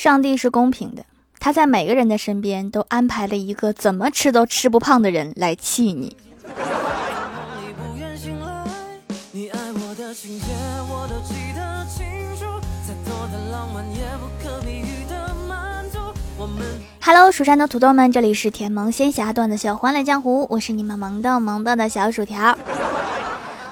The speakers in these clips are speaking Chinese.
上帝是公平的，他在每个人的身边都安排了一个怎么吃都吃不胖的人来气你。Hello，蜀山的土豆们，这里是甜萌仙侠段的小欢乐江湖，我是你们萌豆萌豆的小薯条。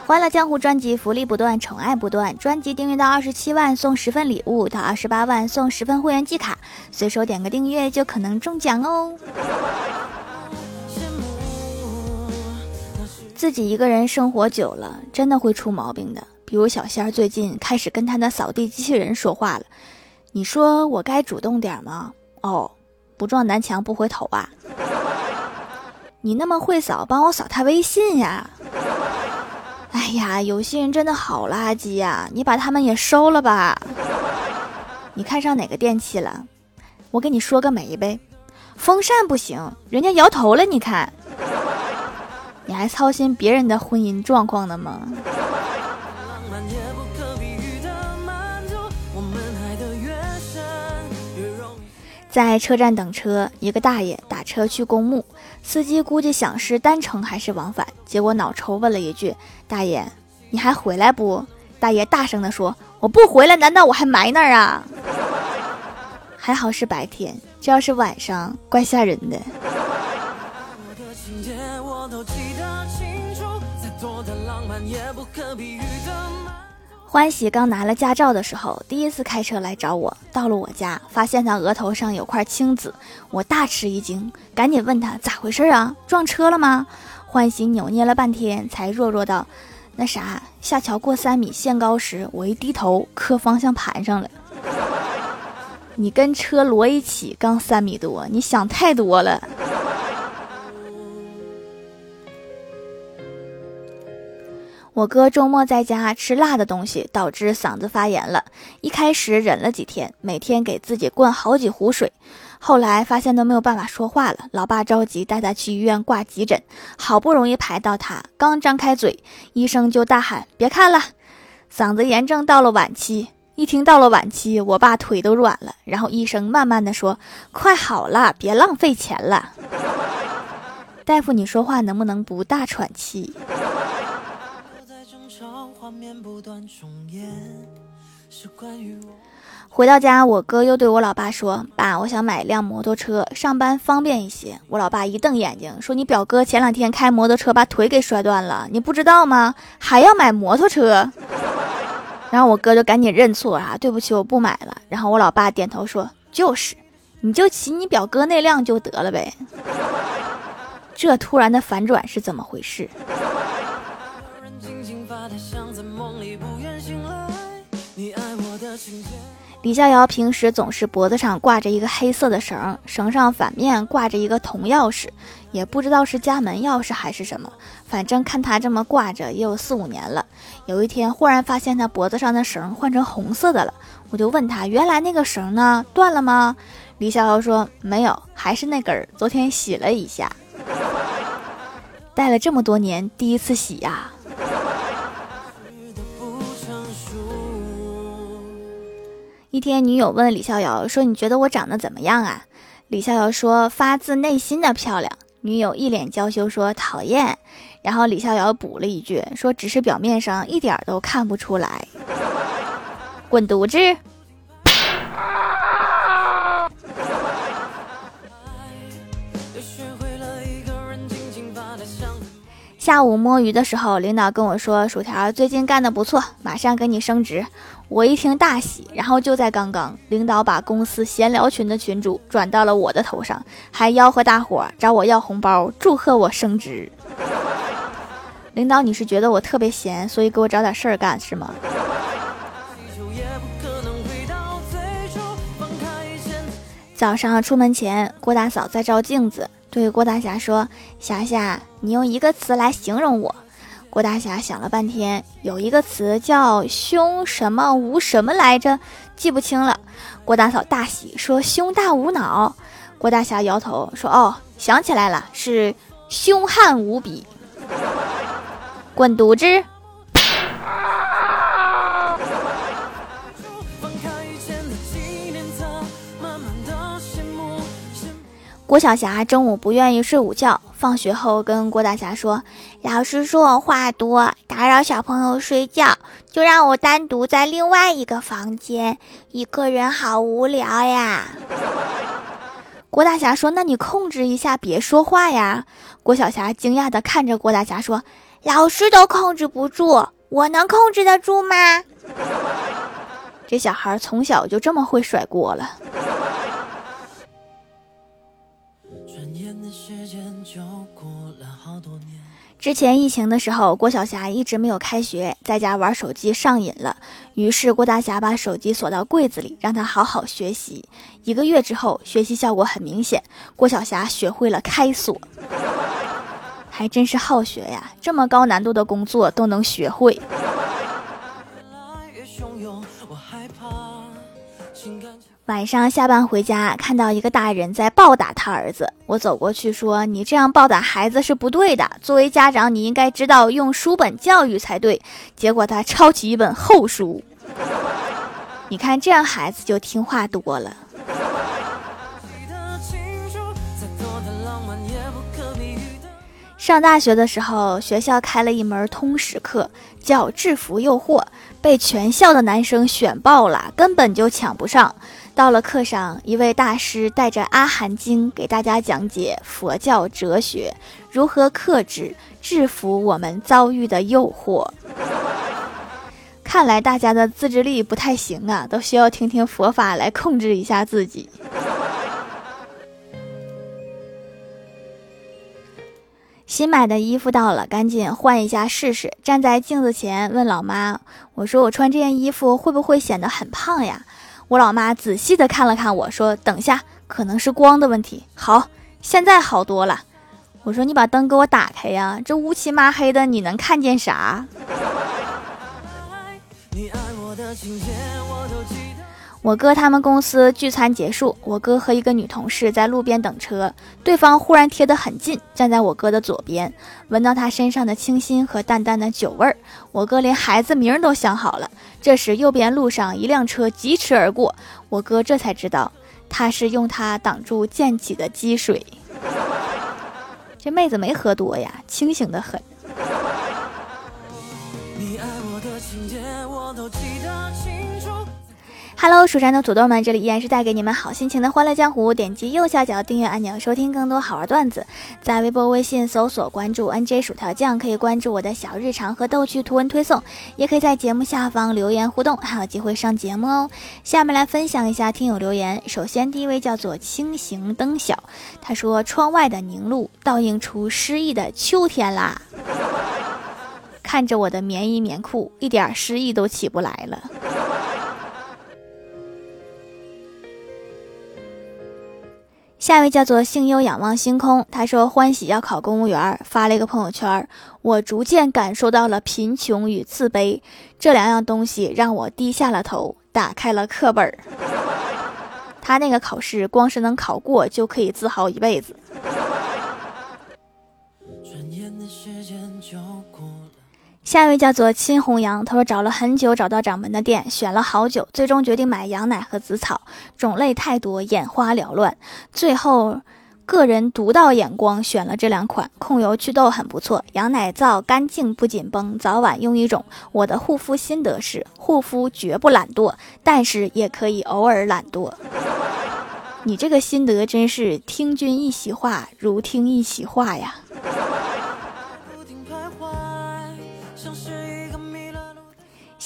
欢乐江湖专辑福利不断，宠爱不断。专辑订阅到二十七万送十份礼物，到二十八万送十份会员季卡，随手点个订阅就可能中奖哦。自己一个人生活久了，真的会出毛病的。比如小仙儿最近开始跟他的扫地机器人说话了，你说我该主动点吗？哦，不撞南墙不回头啊。你那么会扫，帮我扫他微信呀。哎呀，有些人真的好垃圾呀！你把他们也收了吧。你看上哪个电器了？我给你说个媒呗。风扇不行，人家摇头了。你看，你还操心别人的婚姻状况呢吗？在车站等车，一个大爷打车去公墓，司机估计想是单程还是往返，结果脑抽问了一句：“大爷，你还回来不？”大爷大声地说：“我不回来，难道我还埋那儿啊？” 还好是白天，这要是晚上，怪吓人的。欢喜刚拿了驾照的时候，第一次开车来找我。到了我家，发现他额头上有块青紫，我大吃一惊，赶紧问他咋回事啊？撞车了吗？欢喜扭捏了半天，才弱弱道：“那啥，下桥过三米限高时，我一低头磕方向盘上了。你跟车摞一起，刚三米多，你想太多了。”我哥周末在家吃辣的东西，导致嗓子发炎了。一开始忍了几天，每天给自己灌好几壶水，后来发现都没有办法说话了。老爸着急带他去医院挂急诊，好不容易排到他，刚张开嘴，医生就大喊：“别看了，嗓子炎症到了晚期。”一听到了晚期，我爸腿都软了。然后医生慢慢的说：“快好了，别浪费钱了。”大夫，你说话能不能不大喘气？回到家，我哥又对我老爸说：“爸，我想买一辆摩托车，上班方便一些。”我老爸一瞪眼睛说：“你表哥前两天开摩托车把腿给摔断了，你不知道吗？还要买摩托车？” 然后我哥就赶紧认错啊，对不起，我不买了。然后我老爸点头说：“就是，你就骑你表哥那辆就得了呗。”这突然的反转是怎么回事？李逍遥平时总是脖子上挂着一个黑色的绳，绳上反面挂着一个铜钥匙，也不知道是家门钥匙还是什么。反正看他这么挂着也有四五年了。有一天忽然发现他脖子上的绳换成红色的了，我就问他：“原来那个绳呢？断了吗？”李逍遥说：“没有，还是那根儿，昨天洗了一下。戴了这么多年，第一次洗呀。”一天，女友问李逍遥说：“你觉得我长得怎么样啊？”李逍遥说：“发自内心的漂亮。”女友一脸娇羞说：“讨厌。”然后李逍遥补了一句说：“只是表面上一点都看不出来。”滚犊子！下午摸鱼的时候，领导跟我说：“薯条最近干得不错，马上给你升职。”我一听大喜，然后就在刚刚，领导把公司闲聊群的群主转到了我的头上，还吆喝大伙找我要红包，祝贺我升职。领导，你是觉得我特别闲，所以给我找点事儿干是吗？早上出门前，郭大嫂在照镜子，对郭大侠说：“霞霞，你用一个词来形容我。”郭大侠想了半天，有一个词叫“胸什么无什么”来着，记不清了。郭大嫂大喜，说：“胸大无脑。”郭大侠摇头说：“哦，想起来了，是凶悍无比。” 滚犊子！郭晓霞中午不愿意睡午觉，放学后跟郭大侠说：“老师说我话多，打扰小朋友睡觉，就让我单独在另外一个房间，一个人好无聊呀。”郭大侠说：“那你控制一下，别说话呀。”郭晓霞惊讶地看着郭大侠说：“老师都控制不住，我能控制得住吗？”这小孩从小就这么会甩锅了。之前疫情的时候，郭晓霞一直没有开学，在家玩手机上瘾了。于是郭大侠把手机锁到柜子里，让她好好学习。一个月之后，学习效果很明显，郭晓霞学会了开锁，还真是好学呀！这么高难度的工作都能学会。晚上下班回家，看到一个大人在暴打他儿子，我走过去说：“你这样暴打孩子是不对的，作为家长，你应该知道用书本教育才对。”结果他抄起一本厚书，你看这样孩子就听话多了。上大学的时候，学校开了一门通识课，叫《制服诱惑》，被全校的男生选爆了，根本就抢不上。到了课上，一位大师带着《阿含经》给大家讲解佛教哲学，如何克制、制服我们遭遇的诱惑。看来大家的自制力不太行啊，都需要听听佛法来控制一下自己。新买的衣服到了，赶紧换一下试试。站在镜子前问老妈：“我说我穿这件衣服会不会显得很胖呀？”我老妈仔细的看了看我说：“等下，可能是光的问题。”好，现在好多了。我说：“你把灯给我打开呀，这乌漆麻黑的，你能看见啥？”我哥他们公司聚餐结束，我哥和一个女同事在路边等车，对方忽然贴得很近，站在我哥的左边，闻到他身上的清新和淡淡的酒味儿。我哥连孩子名都想好了。这时，右边路上一辆车疾驰而过，我哥这才知道他是用它挡住溅起的积水。这妹子没喝多呀，清醒的很。Hello，蜀山的土豆们，这里依然是带给你们好心情的欢乐江湖。点击右下角订阅按钮，收听更多好玩段子。在微博、微信搜索关注 NJ 薯条酱，可以关注我的小日常和逗趣图文推送，也可以在节目下方留言互动，还有机会上节目哦。下面来分享一下听友留言。首先，第一位叫做轻行灯晓，他说：“窗外的凝露倒映出诗意的秋天啦。”看着我的棉衣棉裤，一点诗意都起不来了。下一位叫做幸优仰望星空，他说欢喜要考公务员，发了一个朋友圈。我逐渐感受到了贫穷与自卑这两样东西，让我低下了头，打开了课本。他那个考试，光是能考过就可以自豪一辈子。下一位叫做亲红羊，他说找了很久找到掌门的店，选了好久，最终决定买羊奶和紫草，种类太多，眼花缭乱，最后个人独到眼光选了这两款，控油祛痘很不错，羊奶皂干净不紧绷，早晚用一种。我的护肤心得是，护肤绝不懒惰，但是也可以偶尔懒惰。你这个心得真是听君一席话，如听一席话呀。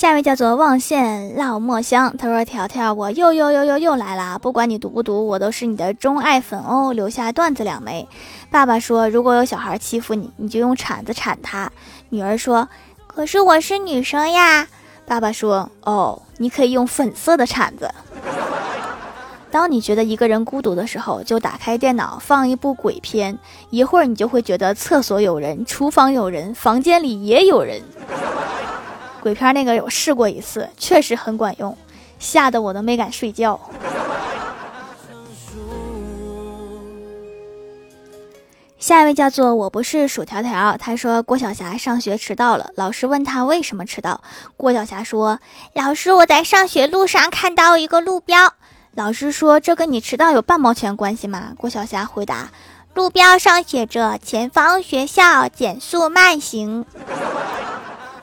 下一位叫做望线烙墨香，他说：“条条，我又又又又又来了，不管你读不读，我都是你的钟爱粉哦。留下段子两枚。爸爸说，如果有小孩欺负你，你就用铲子铲他。女儿说，可是我是女生呀。爸爸说，哦，你可以用粉色的铲子。当你觉得一个人孤独的时候，就打开电脑放一部鬼片，一会儿你就会觉得厕所有人，厨房有人，房间里也有人。”鬼片那个有试过一次，确实很管用，吓得我都没敢睡觉。下一位叫做我不是薯条条，他说郭晓霞上学迟到了，老师问他为什么迟到，郭晓霞说：“老师，我在上学路上看到一个路标。”老师说这跟你迟到有半毛钱关系吗？郭晓霞回答：路标上写着前方学校，减速慢行。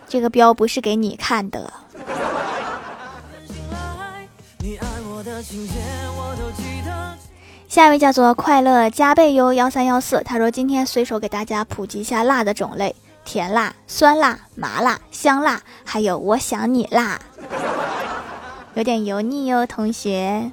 这个标不是给你看的。下一位叫做快乐加倍哟幺三幺四，他说今天随手给大家普及一下辣的种类：甜辣、酸辣、麻辣、香辣，还有我想你辣，有点油腻哟，同学。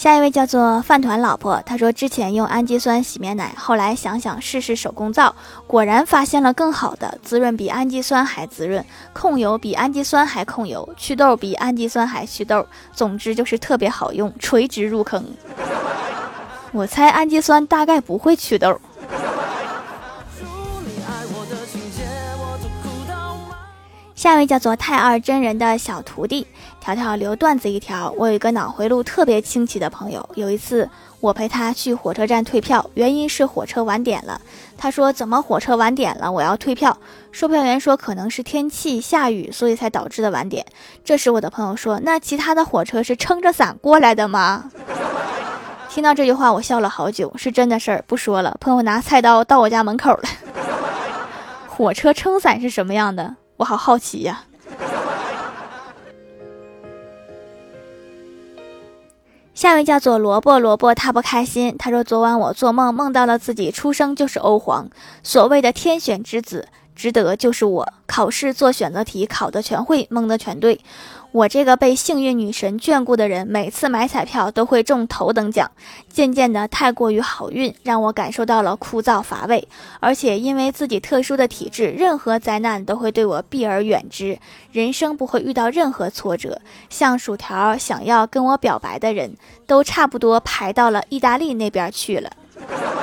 下一位叫做饭团老婆，她说之前用氨基酸洗面奶，后来想想试试手工皂，果然发现了更好的，滋润比氨基酸还滋润，控油比氨基酸还控油，祛痘比氨基酸还祛痘，总之就是特别好用，垂直入坑。我猜氨基酸大概不会祛痘。下一位叫做太二真人的小徒弟条条留段子一条。我有一个脑回路特别清奇的朋友，有一次我陪他去火车站退票，原因是火车晚点了。他说：“怎么火车晚点了？我要退票。”售票员说：“可能是天气下雨，所以才导致的晚点。”这时我的朋友说：“那其他的火车是撑着伞过来的吗？” 听到这句话，我笑了好久。是真的事儿，不说了。朋友拿菜刀到我家门口了。火车撑伞是什么样的？我好好奇呀！下一位叫做萝卜萝卜，他不开心。他说：“昨晚我做梦，梦到了自己出生就是欧皇，所谓的天选之子，值得就是我。考试做选择题，考的全会，蒙的全对。”我这个被幸运女神眷顾的人，每次买彩票都会中头等奖。渐渐的，太过于好运，让我感受到了枯燥乏味。而且因为自己特殊的体质，任何灾难都会对我避而远之，人生不会遇到任何挫折。像薯条想要跟我表白的人，都差不多排到了意大利那边去了。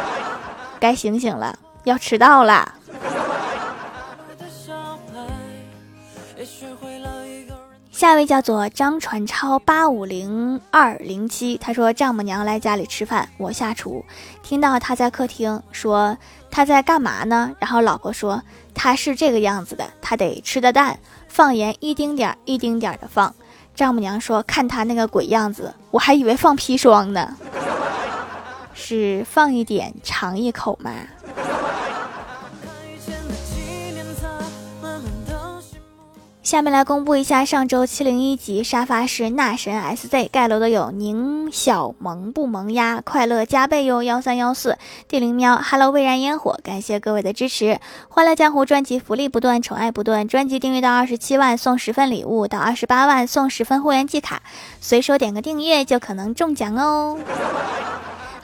该醒醒了，要迟到啦。下一位叫做张传超八五零二零七，他说丈母娘来家里吃饭，我下厨，听到他在客厅说他在干嘛呢？然后老婆说他是这个样子的，他得吃的淡，放盐一丁点儿一丁点儿的放。丈母娘说看他那个鬼样子，我还以为放砒霜呢，是放一点尝一口吗？下面来公布一下上周七零一集沙发是纳神 SZ 盖楼的有宁小萌不萌呀，快乐加倍哟幺三幺四地灵喵，Hello 蔚然烟火，感谢各位的支持，欢乐江湖专辑福利不断，宠爱不断，专辑订阅到二十七万送十份礼物，到二十八万送十份会员季卡，随手点个订阅就可能中奖哦。